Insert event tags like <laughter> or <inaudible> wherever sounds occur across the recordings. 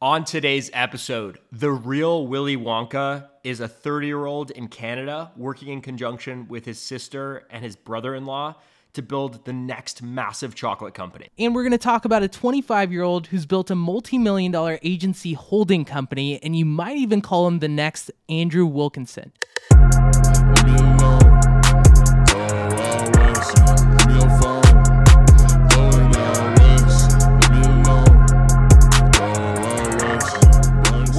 On today's episode, the real Willy Wonka is a 30 year old in Canada working in conjunction with his sister and his brother in law to build the next massive chocolate company. And we're going to talk about a 25 year old who's built a multi million dollar agency holding company, and you might even call him the next Andrew Wilkinson.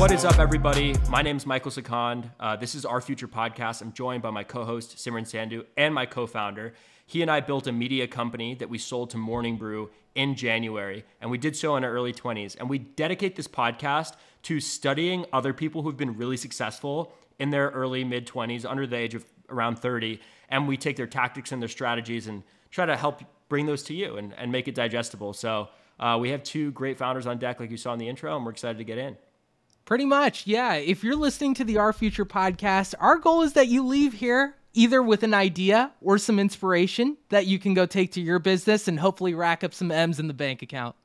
What is up, everybody? My name is Michael Sikand. Uh, this is Our Future Podcast. I'm joined by my co host, Simran Sandhu, and my co founder. He and I built a media company that we sold to Morning Brew in January, and we did so in our early 20s. And we dedicate this podcast to studying other people who've been really successful in their early mid 20s, under the age of around 30. And we take their tactics and their strategies and try to help bring those to you and, and make it digestible. So uh, we have two great founders on deck, like you saw in the intro, and we're excited to get in. Pretty much, yeah. If you're listening to the Our Future podcast, our goal is that you leave here either with an idea or some inspiration that you can go take to your business and hopefully rack up some M's in the bank account.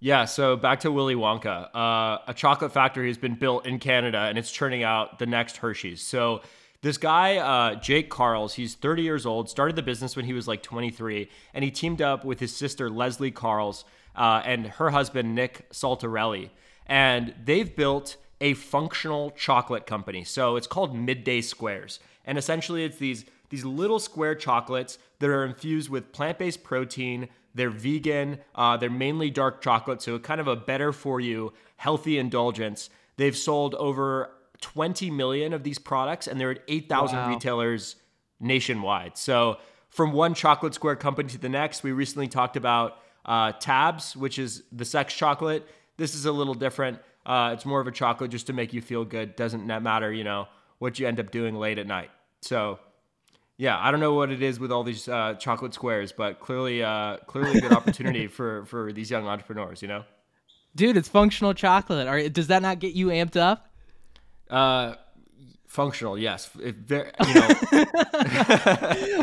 Yeah, so back to Willy Wonka. Uh, a chocolate factory has been built in Canada and it's churning out the next Hershey's. So this guy, uh, Jake Karls, he's 30 years old, started the business when he was like 23, and he teamed up with his sister, Lezlie Karls, uh, and her husband, Nick Saltarelli. And they've built a functional chocolate company. So it's called Mid-Day Squares. And essentially it's these these little square chocolates that are infused with plant-based protein. They're vegan. Uh, they're mainly dark chocolate, so kind of a better for you, healthy indulgence. They've sold over 20 million of these products, and they're at 8,000 wow. retailers nationwide. So from one chocolate square company to the next, we recently talked about uh, Tabs, which is the sex chocolate. This is a little different. Uh, it's more of a chocolate just to make you feel good. Doesn't matter, you know, what you end up doing late at night. So, yeah, I don't know what it is with all these uh, chocolate squares, but clearly, uh, clearly a good opportunity <laughs> for for these young entrepreneurs. You know, dude, it's functional chocolate. Are, does that not get you amped up? Uh, functional, yes. It, you know.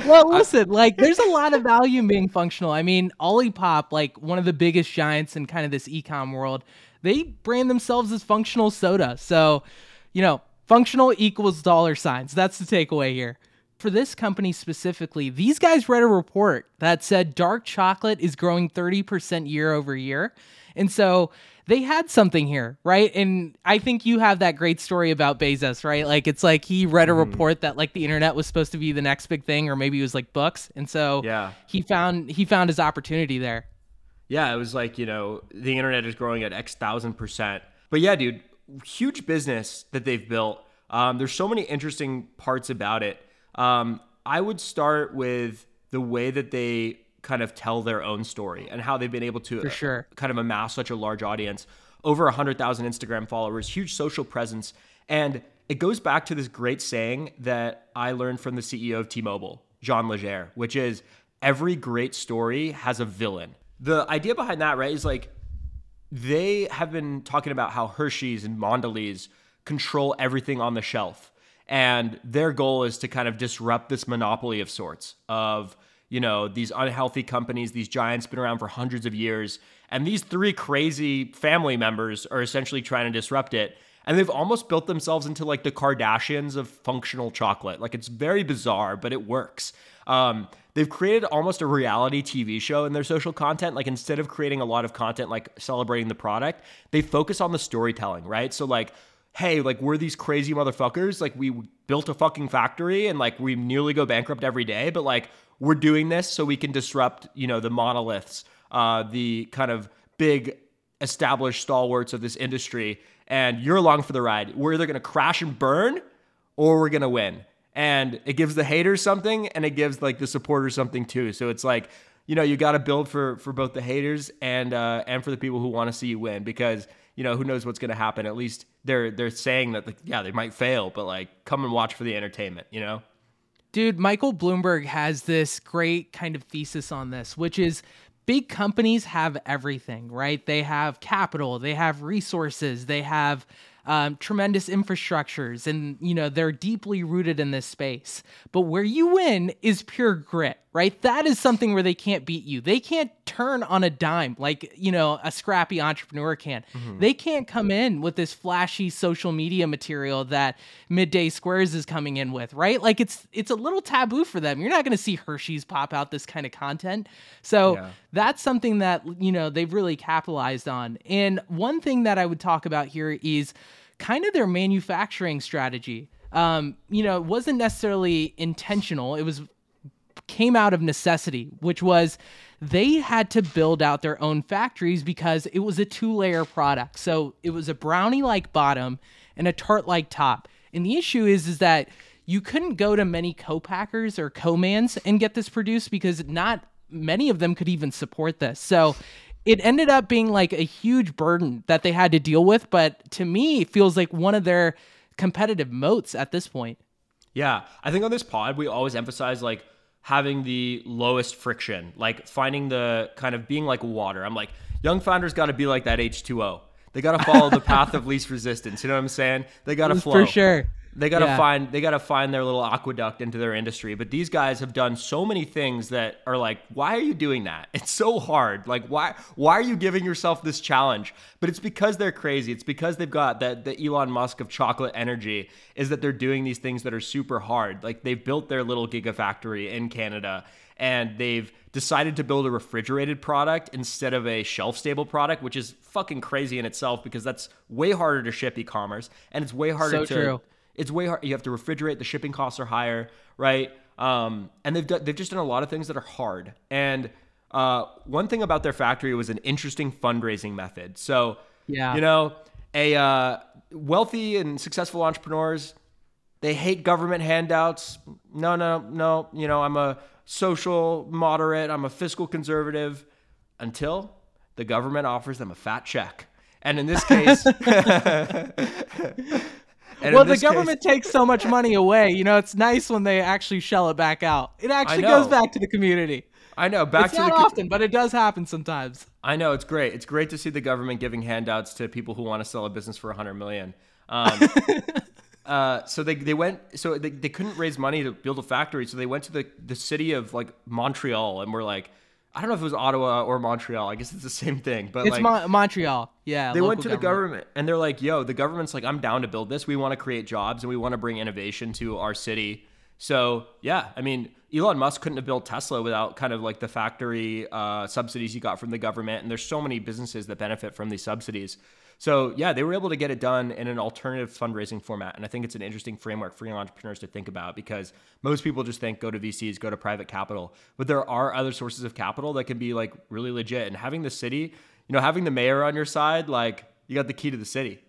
<laughs> well, listen, like there's a lot of value in being functional. I mean, Olipop, like one of the biggest giants in kind of this ecom world, they brand themselves as functional soda. So, you know, functional equals dollar signs. That's the takeaway here. For this company specifically, these guys read a report that said dark chocolate is growing 30% year over year. And so they had something here, right? And I think you have that great story about Bezos, right? Like it's like he read a mm-hmm. report that like the internet was supposed to be the next big thing or maybe it was like books. And so yeah. he found he found his opportunity there yeah, it was like, you know, the internet is growing at X thousand percent. But yeah, dude, huge business that they've built. Um, there's so many interesting parts about it. Um, I would start with the way that they kind of tell their own story and how they've been able to For uh, sure. kind of amass such a large audience. Over 100,000 Instagram followers, huge social presence. And it goes back to this great saying that I learned from the CEO of T Mobile, John Legere, which is every great story has a villain the idea behind that, right, is like they have been talking about how Hershey's and Mondelez control everything on the shelf. And their goal is to kind of disrupt this monopoly of sorts of, you know, these unhealthy companies, these giants been around for hundreds of years. And these three crazy family members are essentially trying to disrupt it. And they've almost built themselves into like the Kardashians of functional chocolate. Like it's very bizarre, but it works. Um, they've created almost a reality TV show in their social content. Like instead of creating a lot of content like celebrating the product, they focus on the storytelling, right? So like, hey, like we're these crazy motherfuckers. Like we built a fucking factory and like we nearly go bankrupt every day, but like we're doing this so we can disrupt, you know, the monoliths, uh, the kind of big established stalwarts of this industry. And you're along for the ride. We're either gonna crash and burn or we're gonna win and it gives the haters something and it gives like the supporters something too. So it's like you know you got to build for for both the haters and uh, and for the people who want to see you win because you know who knows what's going to happen. At least they're they're saying that like yeah they might fail, but like come and watch for the entertainment. You know. Dude, Michael Bloomberg has this great kind of thesis on this, which is big companies have everything, right? They have capital, they have resources, they have um, tremendous infrastructures, and you know they're deeply rooted in this space. But where you win is pure grit, right? That is something where they can't beat you. They can't turn on a dime like you know a scrappy entrepreneur can. Mm-hmm. They can't come in with this flashy social media material that Mid-Day Squares is coming in with, right? Like it's it's a little taboo for them. You're not going to see Hershey's pop out this kind of content. So yeah. that's something that you know they've really capitalized on. And one thing that I would talk about here is kind of their manufacturing strategy. Um, you know, it wasn't necessarily intentional. It was came out of necessity, which was they had to build out their own factories because it was a two-layer product. So it was a brownie-like bottom and a tart-like top. And the issue is is that you couldn't go to many co-packers or co-mans and get this produced because not many of them could even support this. So it ended up being like a huge burden that they had to deal with, but to me, it feels like one of their competitive moats at this point. Yeah, I think on this pod we always emphasize like having the lowest friction, like finding the kind of being like water. I'm like, young founders got to be like that H2O. They got to follow the <laughs> path of least resistance. You know what I'm saying? They got to flow. For sure. They gotta yeah. find they gotta find their little aqueduct into their industry. But these guys have done so many things that are like, why are you doing that? <laughs> It's so hard. Like why why are you giving yourself this challenge? But it's because they're crazy. It's because they've got that the Elon Musk of chocolate energy is that they're doing these things that are super hard. Like they've built their little gigafactory in Canada and they've decided to build a refrigerated product instead of a shelf stable product, which is fucking crazy in itself because that's way harder to ship e-commerce and it's way harder so to true it's way hard. You have to refrigerate. The shipping costs are higher, right? Um, and they've done, they've just done a lot of things that are hard. And uh, one thing about their factory was an interesting fundraising method. So, yeah, you know, a uh, wealthy and successful entrepreneurs they hate government handouts. No, no, no. You know, I'm a social moderate. I'm a fiscal conservative until the government offers them a fat check. And in this case, <laughs> <laughs> And well, the government case, takes so much money away. You know, it's nice when they actually shell it back out. It actually goes back to the community. I know. Back it's to not the often, but it does happen sometimes. I know it's great. It's great to see the government giving handouts to people who want to sell a business for a hundred million. Um, <laughs> uh, so they, they went. So they, they couldn't raise money to build a factory. So they went to the the city of like Montreal and were like, I don't know if it was Ottawa or Montreal. I guess it's the same thing. But it's like Mo- Montreal. Yeah. They went to government. the government and they're like, "Yo, the government's like, I'm down to build this. We want to create jobs and we want to bring innovation to our city." So yeah, I mean, Elon Musk couldn't have built Tesla without kind of like the factory uh, subsidies he got from the government. And there's so many businesses that benefit from these subsidies. So yeah, they were able to get it done in an alternative fundraising format, and I think it's an interesting framework for young entrepreneurs to think about because most people just think go to VCs, go to private capital, but there are other sources of capital that can be like really legit. And having the city, you know, having the mayor on your side, like you got the key to the city.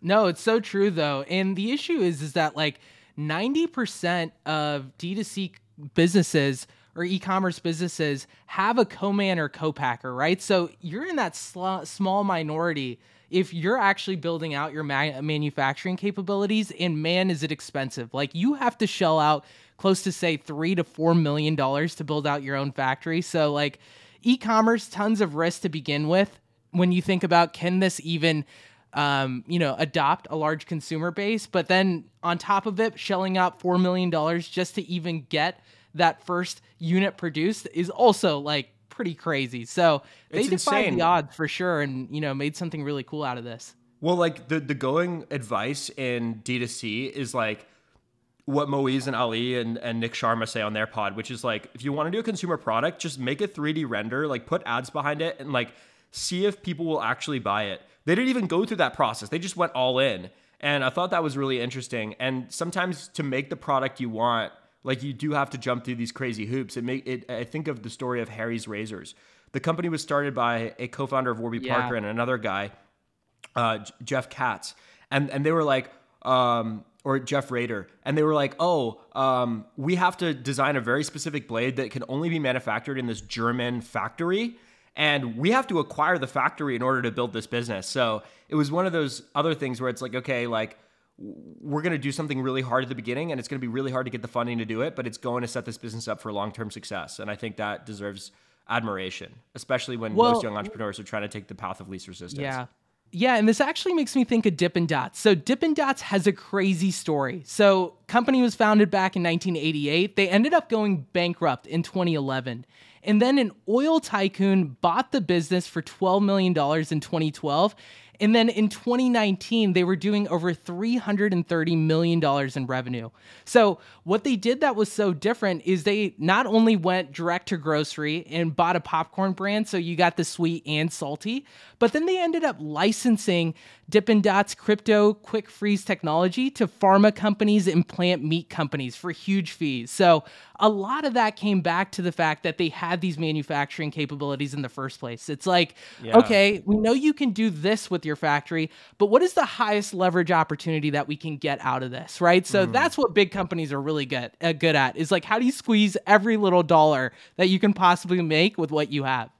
No, it's so true though, and the issue is is that like ninety percent of D2C businesses or e-commerce businesses have a co-man or co-packer, right? So you're in that sl- small minority if you're actually building out your ma- manufacturing capabilities and man is it expensive. Like you have to shell out close to say three to four million dollars to build out your own factory. So like e-commerce tons of risk to begin with when you think about can this even um, you know adopt a large consumer base. But then on top of it shelling out four million dollars just to even get that first unit produced is also like pretty crazy. So they it's defied insane. the odds for sure, and you know made something really cool out of this. Well, like the the going advice in D2C is like what Moiz and Ali and, and Nick Sharma say on their pod, which is like, if you want to do a consumer product, just make a 3D render, like put ads behind it and like see if people will actually buy it. They didn't even go through that process. They just went all in. And I thought that was really interesting. And sometimes to make the product you want, like you do have to jump through these crazy hoops. It make it I think of the story of Harry's Razors. The company was started by a co-founder of Warby Yeah. Parker and another guy, uh, Jeff Katz, and and they were like, um, or Jeff Raider, and they were like, oh, um, we have to design a very specific blade that can only be manufactured in this German factory, and we have to acquire the factory in order to build this business. So it was one of those other things where it's like, okay, like we're going to do something really hard at the beginning and it's going to be really hard to get the funding to do it but it's going to set this business up for long-term success and i think that deserves admiration especially when Well- most young entrepreneurs are trying to take the path of least resistance Yeah. Yeah, and this actually makes me think of Dippin' Dots. So Dippin' Dots has a crazy story. So company was founded back in 1988. They ended up going bankrupt in 2011. And then an oil tycoon bought the business for $12 million in 2012. And then in 2019, they were doing over $330 million in revenue. So, what they did that was so different is they not only went direct to grocery and bought a popcorn brand, so you got the sweet and salty, but then they ended up licensing Dippin' Dots crypto quick freeze technology to pharma companies and plant meat companies for huge fees. So, a lot of that came back to the fact that they had these manufacturing capabilities in the first place. It's like, Yeah. okay, we know you can do this with your factory, but what is the highest leverage opportunity that we can get out of this, right? So that's what big companies are really good uh, good at. Is like how do you squeeze every little dollar that you can possibly make with what you have?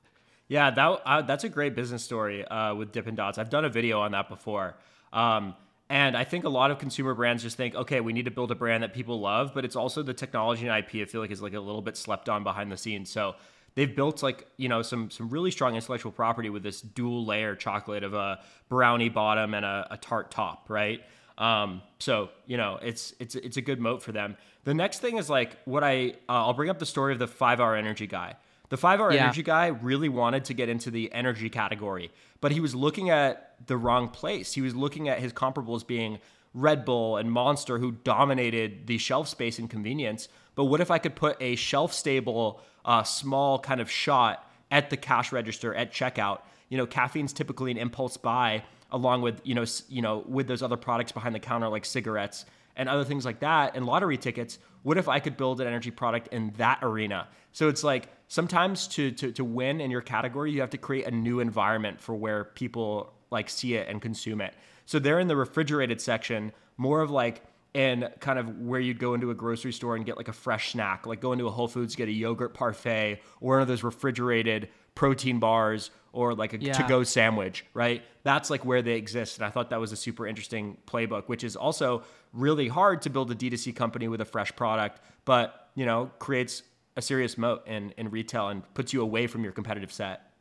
Yeah, that uh, that's a great business story uh, with Dippin' Dots. I've done a video on that before, um, and I think a lot of consumer brands just think, okay, we need to build a brand that people love, but it's also the technology and IP. I feel like is like a little bit slept on behind the scenes. So they've built like you know some some really strong intellectual property with this dual layer chocolate of a brownie bottom and a, a tart top, right? Um, so you know it's it's it's a good moat for them. The next thing is like what I uh, I'll bring up the story of the five hour energy guy. The five hour Yeah. energy guy really wanted to get into the energy category, but he was looking at the wrong place. He was looking at his comparables being Red Bull and Monster, who dominated the shelf space and convenience. But what if I could put a shelf stable, uh, small kind of shot at the cash register at checkout? You know, caffeine's typically an impulse buy, along with you know, you know, with those other products behind the counter like cigarettes and other things like that, and lottery tickets. What if I could build an energy product in that arena? So it's like sometimes to, to to win in your category, you have to create a new environment for where people like see it and consume it. So they're in the refrigerated section, more of like in kind of where you'd go into a grocery store and get like a fresh snack, like go into a Whole Foods, get a yogurt parfait or one of those refrigerated protein bars or like a Yeah. to-go sandwich, right? That's like where they exist. And I thought that was a super interesting playbook, which is also really hard to build a D2C company with a fresh product, but you know, creates a serious moat in, in retail and puts you away from your competitive set.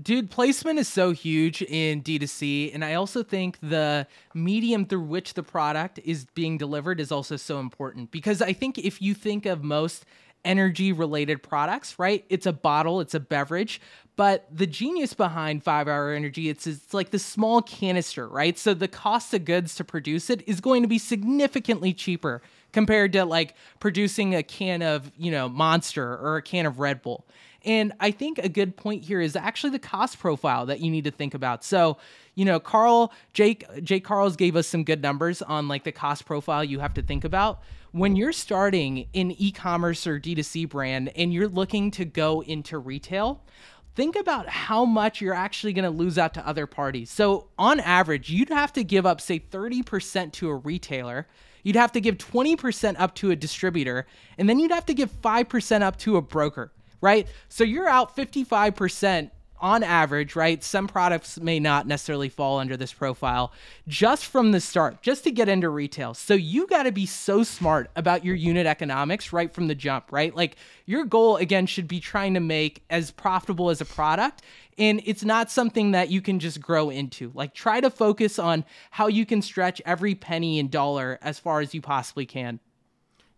Dude, placement is so huge in D2C. And I also think the medium through which the product is being delivered is also so important because I think if you think of most energy related products, right? It's a bottle, it's a beverage. But the genius behind five hour energy, it's, it's like the small canister, right? So the cost of goods to produce it is going to be significantly cheaper compared to like producing a can of, you know, Monster or a can of Red Bull. And I think a good point here is actually the cost profile that you need to think about. So, you know, Carl, Jake, Jake Karls gave us some good numbers on like the cost profile you have to think about. When you're starting in e-commerce or D2C brand and you're looking to go into retail, think about how much you're actually going to lose out to other parties. So, on average, you'd have to give up, say, 30% to a retailer, you'd have to give 20% up to a distributor, and then you'd have to give 5% up to a broker, right? So, you're out 55% on average, right? Some products may not necessarily fall under this profile just from the start, just to get into retail. So you got to be so smart about your unit economics right from the jump, right? Like your goal again should be trying to make as profitable as a product and it's not something that you can just grow into. Like try to focus on how you can stretch every penny and dollar as far as you possibly can.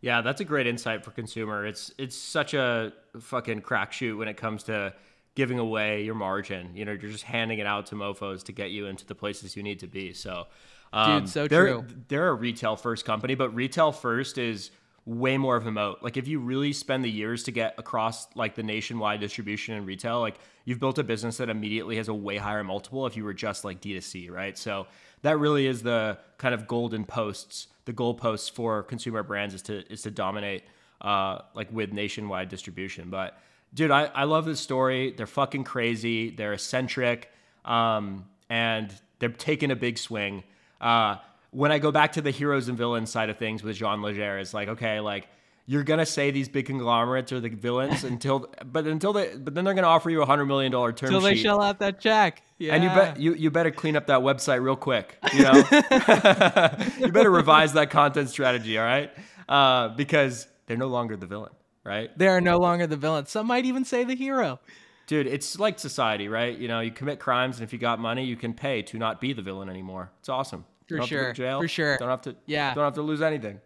Yeah, that's a great insight for consumer. It's it's such a fucking crack shoot when it comes to giving away your margin. You know, you're just handing it out to mofo's to get you into the places you need to be. So, um, Dude, so they're, true. They're a retail first company, but retail first is way more of a moat. Like if you really spend the years to get across like the nationwide distribution and retail, like you've built a business that immediately has a way higher multiple if you were just like D2C, right? So that really is the kind of golden posts, the goalposts for consumer brands is to is to dominate uh like with nationwide distribution. But dude, I, I love this story. They're fucking crazy. They're eccentric. Um and they're taking a big swing. Uh when I go back to the heroes and villains side of things with John Legere, it's like, okay, like you're gonna say these big conglomerates are the villains until, but until they, but then they're gonna offer you a hundred million dollar term Until sheet, they shell out that check. Yeah. and you bet you you better clean up that website real quick. You know, <laughs> you better revise that content strategy. All right, uh, because they're no longer the villain, right? they are no longer the villain. Some might even say the hero. Dude, it's like society, right? You know, you commit crimes, and if you got money, you can pay to not be the villain anymore. It's awesome. For Don't have to go to sure, jail. for sure. Don't have to. Yeah. Don't have to lose anything.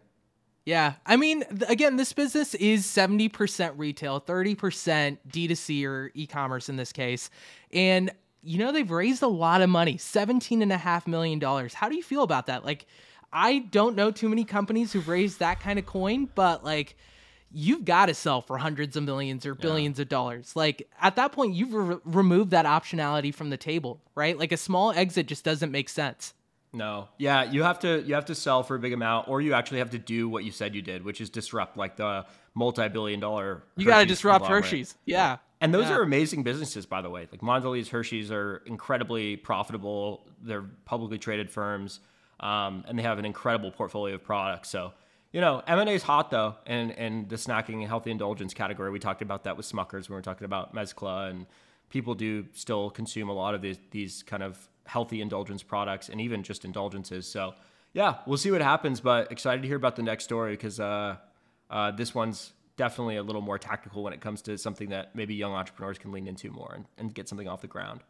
Yeah. I mean, th- again, this business is 70% retail, 30% D2C or e commerce in this case. And, you know, they've raised a lot of money $17.5 million. How do you feel about that? Like, I don't know too many companies who've raised that kind of coin, but like, you've got to sell for hundreds of millions or billions of dollars. Like, at that point, you've re- removed that optionality from the table, right? Like, a small exit just doesn't make sense. No. Yeah, you have to you have to sell for a big amount, or you actually have to do what you said you did, which is disrupt like the multi-billion dollar. You got to disrupt. Hershey's. Yeah. And those Yeah. are amazing businesses, by the way. Like Mondelez Hershey's are incredibly profitable. They're publicly traded firms, um, and they have an incredible portfolio of products. So, you know, M and A is hot though, and and the snacking and healthy indulgence category. We talked about that with Smuckers when we were talking about mezcla, and people do still consume a lot of these these kind of healthy indulgence products, and even just indulgences. So, yeah, we'll see what happens. But excited to hear about the next story because uh, uh, this one's definitely a little more tactical when it comes to something that maybe young entrepreneurs can lean into more and, and get something off the ground.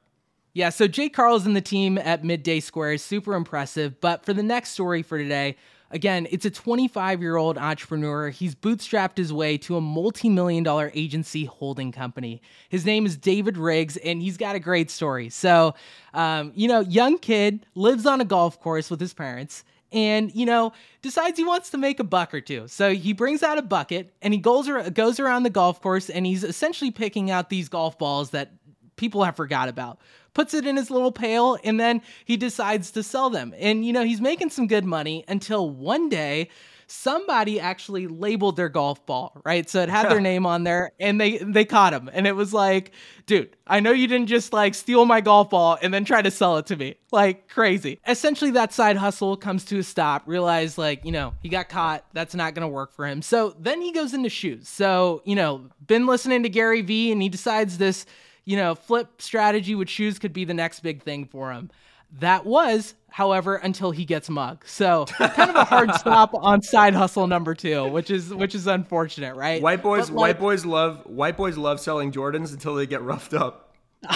Yeah, so Jake Karls and the team at Mid-Day Square is super impressive. But for the next story for today, again, it's a 25 year old entrepreneur. He's bootstrapped his way to a multi million dollar agency holding company. His name is David Riggs, and he's got a great story. So, um, you know, young kid lives on a golf course with his parents. And you know, decides he wants to make a buck or two. So he brings out a bucket and he goes goes around the golf course and he's essentially picking out these golf balls that people have forgot about. Puts it in his little pail and then he decides to sell them. And you know, he's making some good money until one day somebody actually labeled their golf ball, right? So it had their name on there and they they caught him. And it was like, dude, I know you didn't just like steal my golf ball and then try to sell it to me. Like crazy. Essentially that side hustle comes to a stop. Realize like, you know, he got caught. That's not going to work for him. So then he goes into shoes. So, you know, been listening to Gary Vee and he decides this you know, flip strategy with shoes could be the next big thing for him. That was, however, until he gets mugged. So kind of a hard <laughs> stop on side hustle number two, which is which is unfortunate, right? White boys, But, white boys love white boys love selling Jordans until they get roughed up. <laughs>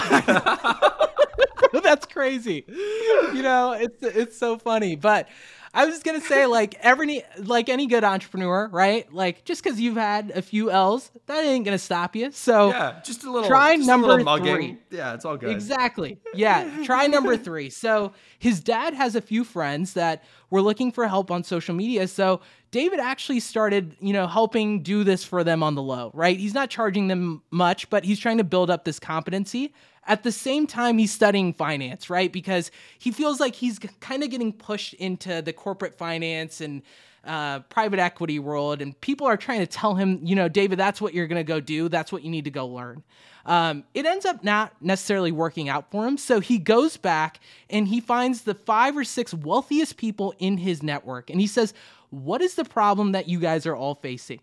that's crazy. You know, it's it's so funny. But I was just gonna say, like every like any good entrepreneur, right? Like just because you've had a few L's, that ain't gonna stop you. So Yeah, just a little. Try number three. Yeah, it's all good. Exactly. Yeah. Try number three. So his dad has a few friends that were looking for help on social media. So David actually started, you know, helping do this for them on the low, right? He's not charging them much, but he's trying to build up this competency. At the same time, he's studying finance, right? Because he feels like he's kind of getting pushed into the corporate finance and uh, private equity world, and people are trying to tell him, you know, David, that's what you're going to go do. That's what you need to go learn. Um, it ends up not necessarily working out for him. So he goes back and he finds the five or six wealthiest people in his network. And he says, What is the problem that you guys are all facing?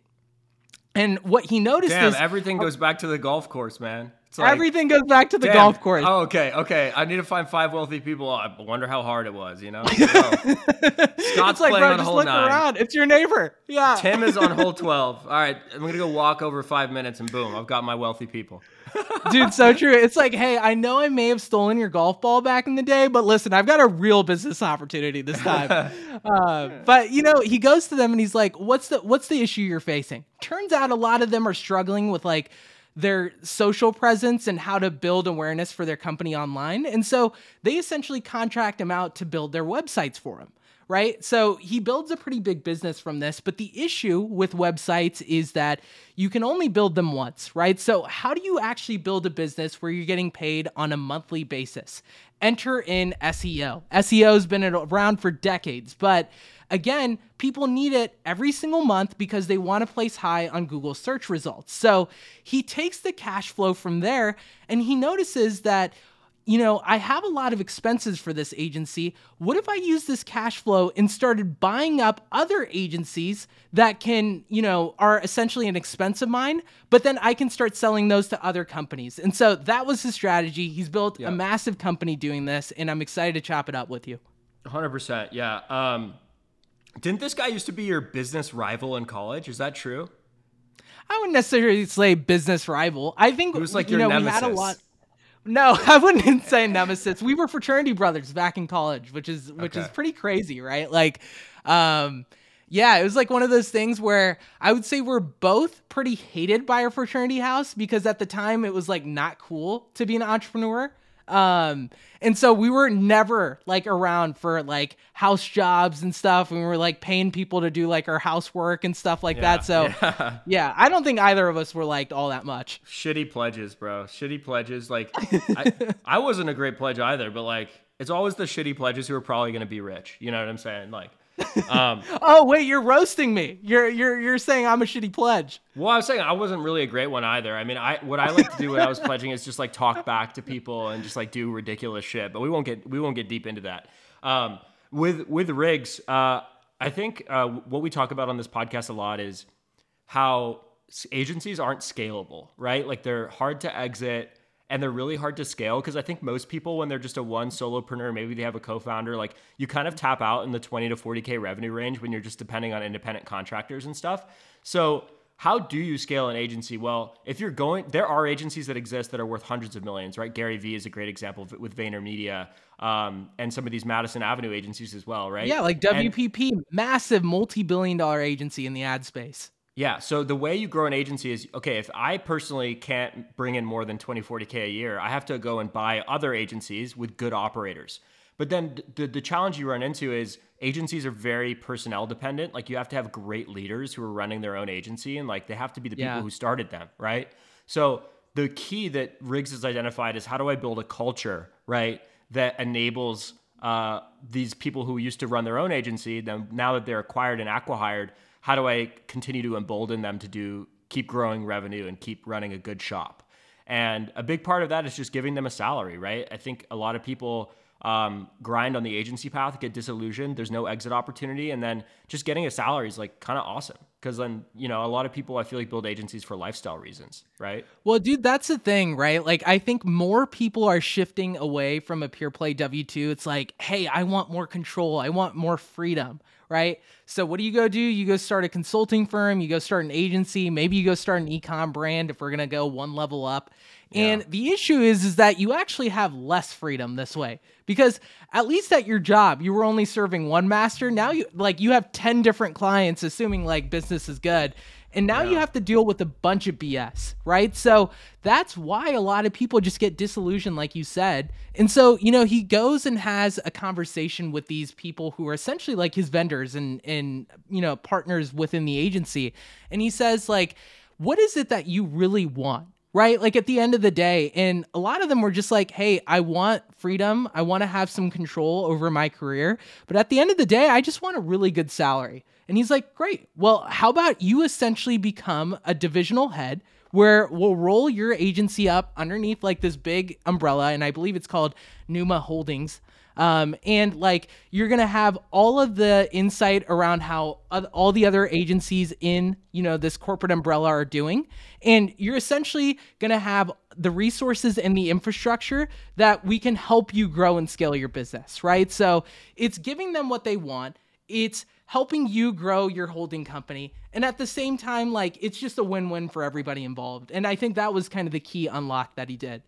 And what he noticed Damn, is everything goes back to the golf course, man. Like, everything goes back to the damn. golf course. Oh, okay, okay. I need to find five wealthy people. I wonder how hard it was. You know, <laughs> Oh. Scott's it's like, playing bro, on just hole look nine. around. It's your neighbor. Yeah. Tim is on hole <laughs> 12. All right, I'm going to go walk over five minutes and boom, I've got my wealthy people. <laughs> Dude, so true. It's like, hey, I know I may have stolen your golf ball back in the day, but listen, I've got a real business opportunity this time. uh, but you know, he goes to them and he's like, "What's the what's the issue you're facing?" Turns out a lot of them are struggling with like their social presence and how to build awareness for their company online. And so they essentially contract him out to build their websites for him right? So he builds a pretty big business from this, but the issue with websites is that you can only build them once, right? So how do you actually build a business where you're getting paid on a monthly basis? Enter in SEO. SEO has been around for decades, but again, people need it every single month because they want to place high on Google search results. So he takes the cash flow from there and he notices that you know, I have a lot of expenses for this agency. What if I use this cash flow and started buying up other agencies that can, you know, are essentially an expense of mine, but then I can start selling those to other companies. And so that was his strategy. He's built yeah. a massive company doing this, and I'm excited to chop it up with you. 100%. Yeah. Um, didn't this guy used to be your business rival in college? Is that true? I wouldn't necessarily say business rival. I think it was like you know, nemesis. we had a lot. No, <laughs> I wouldn't say nemesis. We were fraternity brothers back in college, which is which okay. is pretty crazy, right? Like, um, yeah, it was like one of those things where I would say we're both pretty hated by our fraternity house because at the time it was like not cool to be an entrepreneur. Um, and so we were never like around for like house jobs and stuff. And we were like paying people to do like our housework and stuff like yeah, that. So <laughs> yeah. yeah. I don't think either of us were liked all that much. Shitty pledges, bro. Shitty pledges. Like <laughs> I, I wasn't a great pledge either, but like it's always the shitty pledges who are probably going to be rich. You know what I'm saying? Like um, <laughs> oh wait, you're roasting me. You're you're you're saying I'm a shitty pledge. Well, I was saying I wasn't really a great one either. I mean, I what I like to do when I was <laughs> pledging is just like talk back to people and just like do ridiculous shit. But we won't get we won't get deep into that. Um, with with Riggs, uh, I think uh, what we talk about on this podcast a lot is how agencies aren't scalable, right? Like they're hard to exit and they're really hard to scale because I think most people, when they're just a one solopreneur, maybe they have a co-founder, like you kind of tap out in the 20 to 40k revenue range when you're just depending on independent contractors and stuff. So how do you scale an agency? Well, if you're going, there are agencies that exist that are worth hundreds of millions, right? Gary Vee is a great example with VaynerMedia um, and some of these Madison Avenue agencies as well, right? Yeah, like WPP, and, massive multi-billion dollar agency in the ad space. Yeah. So the way you grow an agency is okay, if I personally can't bring in more than 20, 40K a year, I have to go and buy other agencies with good operators. But then the, the challenge you run into is agencies are very personnel dependent. Like you have to have great leaders who are running their own agency and like they have to be the yeah. people who started them, right? So the key that Riggs has identified is how do I build a culture, right, that enables uh, these people who used to run their own agency, then now that they're acquired and acquihired, how do I continue to embolden them to do keep growing revenue and keep running a good shop? And a big part of that is just giving them a salary, right? I think a lot of people um, grind on the agency path, get disillusioned. There's no exit opportunity, and then just getting a salary is like kind of awesome because then you know a lot of people I feel like build agencies for lifestyle reasons, right? Well, dude, that's the thing, right? Like I think more people are shifting away from a pure play W two. It's like, hey, I want more control. I want more freedom right? So what do you go do? You go start a consulting firm, you go start an agency, maybe you go start an ecom brand if we're going to go one level up. Yeah. And the issue is is that you actually have less freedom this way because at least at your job you were only serving one master. Now you like you have 10 different clients assuming like business is good and now yeah. you have to deal with a bunch of BS, right? So that's why a lot of people just get disillusioned, like you said. And so, you know, he goes and has a conversation with these people who are essentially like his vendors and, and, you know, partners within the agency. And he says, like, what is it that you really want? Right? Like at the end of the day, and a lot of them were just like, hey, I want freedom. I want to have some control over my career. But at the end of the day, I just want a really good salary. And he's like, Great. Well, how about you essentially become a divisional head where we'll roll your agency up underneath like this big umbrella. And I believe it's called Pneuma Holdings. Um, and like you're gonna have all of the insight around how all the other agencies in you know this corporate umbrella are doing and you're essentially gonna have the resources and the infrastructure that we can help you grow and scale your business right so it's giving them what they want it's helping you grow your holding company. And at the same time, like it's just a win win for everybody involved. And I think that was kind of the key unlock that he did.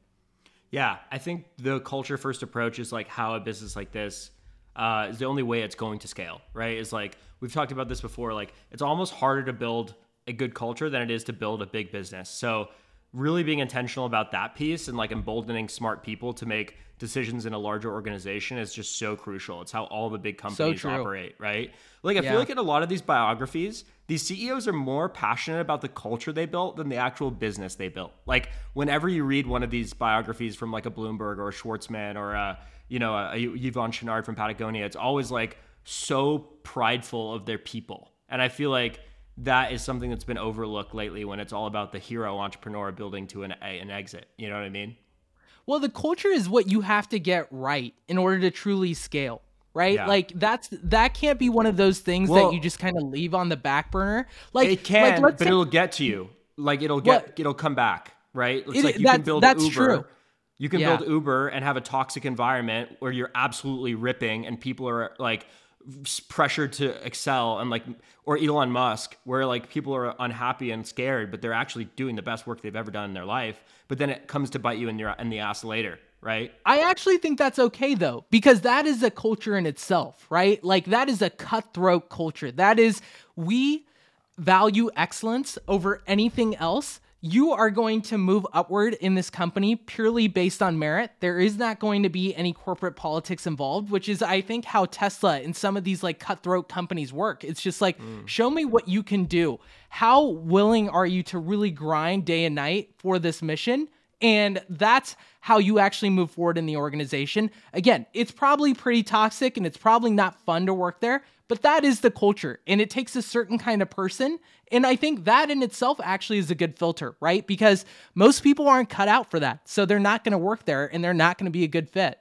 Yeah, I think the culture first approach is like how a business like this uh, is the only way it's going to scale, right? Is like we've talked about this before. Like it's almost harder to build a good culture than it is to build a big business. So really being intentional about that piece and like emboldening smart people to make decisions in a larger organization is just so crucial. It's how all the big companies true. operate, right? Like I Yeah. feel like in a lot of these biographies, these CEOs are more passionate about the culture they built than the actual business they built. Like whenever you read one of these biographies from like a Bloomberg or a Schwartzman or a you know a, a Yvon Chouinard from Patagonia, it's always like so prideful of their people, and I feel like that is something that's been overlooked lately when it's all about the hero entrepreneur building to an an exit. You know what I mean? Well, the culture is what you have to get right in order to truly scale, right? Yeah. Like that's that can't be one of those things Well- that you just kind of leave on the back burner. Like it can, like, but say- it'll get to you. Like it'll get, What? it'll come back, right? It's It- like you can build that's Uber. true. You can Yeah. build Uber and have a toxic environment where you're absolutely ripping and people are like pressured to excel and like or Elon Musk where like people are unhappy and scared but they're actually doing the best work they've ever done in their life but then it comes to bite you in your in the ass later right I actually think that's okay though, because that is a culture in itself, right? Like that is a cutthroat culture. That is we value excellence over anything else. You are going to move upward in this company purely based on merit. There is not going to be any corporate politics involved, which is, I think, how Tesla and some of these like cutthroat companies work. It's just like, mm. show me what you can do. How willing are you to really grind day and night for this mission? And that's how you actually move forward in the organization. Again, it's probably pretty toxic and it's probably not fun to work there, but that is the culture and it takes a certain kind of person. And I think that in itself actually is a good filter, right? Because most people aren't cut out for that. So they're not going to work there and they're not going to be a good fit.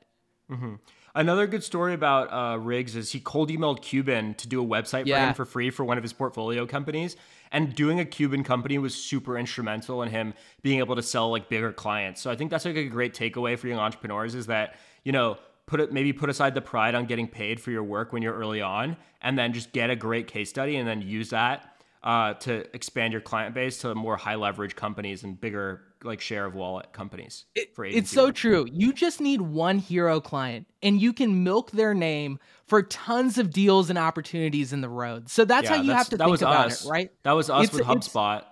Another good story about uh, Riggs is he cold emailed Cuban to do a website for him for free for one of his portfolio companies. And doing a Cuban company was super instrumental in him being able to sell like bigger clients. So I think that's like a great takeaway for young entrepreneurs is that, you know, put it maybe put aside the pride on getting paid for your work when you're early on and then just get a great case study and then use that uh, to expand your client base to more high leverage companies and bigger like share of wallet companies for It's so work. true. You just need one hero client and you can milk their name for tons of deals and opportunities in the road. So that's Yeah, how you that's- have to think about us. it, right? That was us It's- with HubSpot.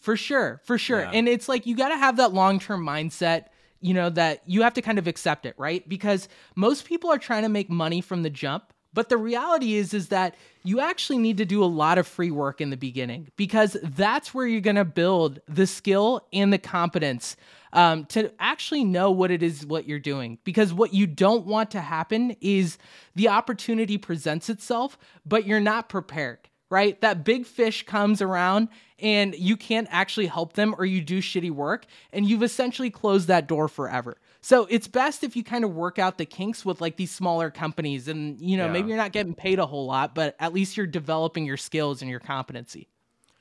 For sure, for sure. Yeah. And it's like you got to have that long term mindset, you know, that you have to kind of accept it, right? Because most people are trying to make money from the jump. But the reality is is that you actually need to do a lot of free work in the beginning because that's where you're going to build the skill and the competence um, to actually know what it is what you're doing. Because what you don't want to happen is the opportunity presents itself, but you're not prepared right? That big fish comes around and you can't actually help them or you do shitty work and you've essentially closed that door forever. So it's best if you kind of work out the kinks with like these smaller companies and you know, Yeah. maybe you're not getting paid a whole lot, but at least you're developing your skills and your competency.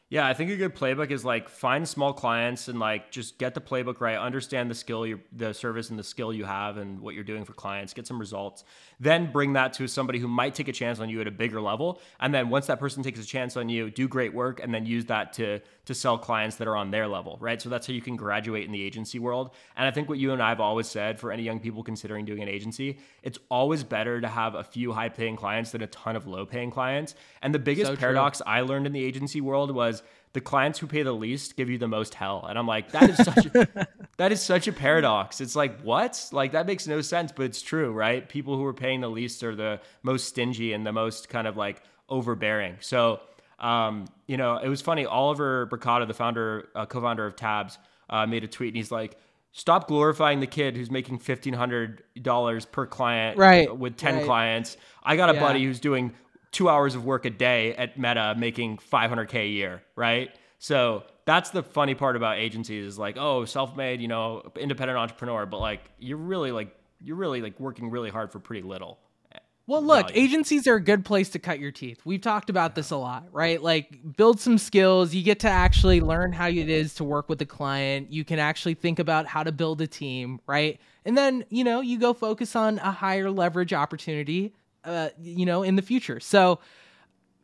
Yeah, I think a good playbook is like find small clients and like just get the playbook right, understand the skill, you the service and the skill you have and what you're doing for clients, get some results. Then bring that to somebody who might take a chance on you at a bigger level. And then once that person takes a chance on you, do great work and then use that to to sell clients that are on their level, right? So that's how you can graduate in the agency world. And I think what you and I have always said for any young people considering doing an agency, it's always better to have a few high paying clients than a ton of low paying clients. And the biggest So paradox I learned in the agency world was the clients who pay the least give you the most hell. And I'm like, that is such a, <laughs> that is such a paradox. It's like, what? Like that makes no sense, but it's true, right? People who are paying the least are the most stingy and the most kind of like overbearing. So, um, you know, it was funny. Oliver Bricata, the founder, uh, co-founder of Tabs, uh, made a tweet and he's like, stop glorifying the kid who's making $1,500 per client Right, with 10 right. clients. I got a Yeah. buddy who's doing two hours of work a day at Meta making 500K a year, right? So that's the funny part about agencies is like, oh, self-made, you know, independent entrepreneur, but like you're really like you're really like working really hard for pretty little. Well, look, value. agencies are a good place to cut your teeth. We've talked about this a lot, right? Like, build some skills. You get to actually learn how it is to work with a client. You can actually think about how to build a team, right? And then, you know, you go focus on a higher leverage opportunity, uh, you know, in the future. So,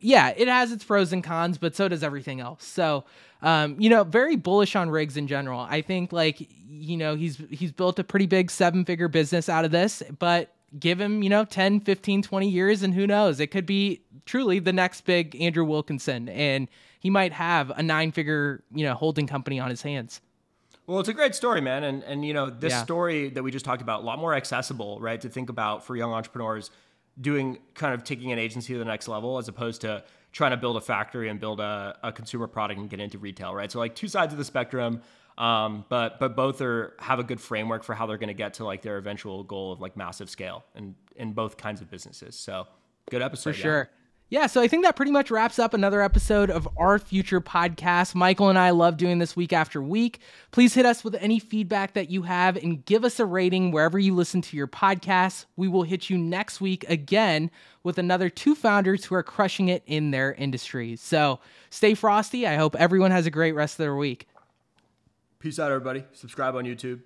yeah, it has its pros and cons, but so does everything else. So, um, you know, very bullish on Riggs in general. I think like, you know, he's he's built a pretty big seven-figure business out of this, but give him, you know, 10, 15, 20 years and who knows, it could be truly the next big Andrew Wilkinson and he might have a nine-figure, you know, holding company on his hands. Well, it's a great story, man, and and you know this Yeah. story that we just talked about a lot more accessible, right? To think about for young entrepreneurs doing kind of taking an agency to the next level as opposed to trying to build a factory and build a, a consumer product and get into retail, right? So like two sides of the spectrum, um, but but both are have a good framework for how they're going to get to like their eventual goal of like massive scale and in both kinds of businesses. So good episode For yeah. sure. Yeah, so I think that pretty much wraps up another episode of our future podcast. Michael and I love doing this week after week. Please hit us with any feedback that you have and give us a rating wherever you listen to your podcasts. We will hit you next week again with another two founders who are crushing it in their industries. So stay frosty. I hope everyone has a great rest of their week. Peace out, everybody. Subscribe on YouTube.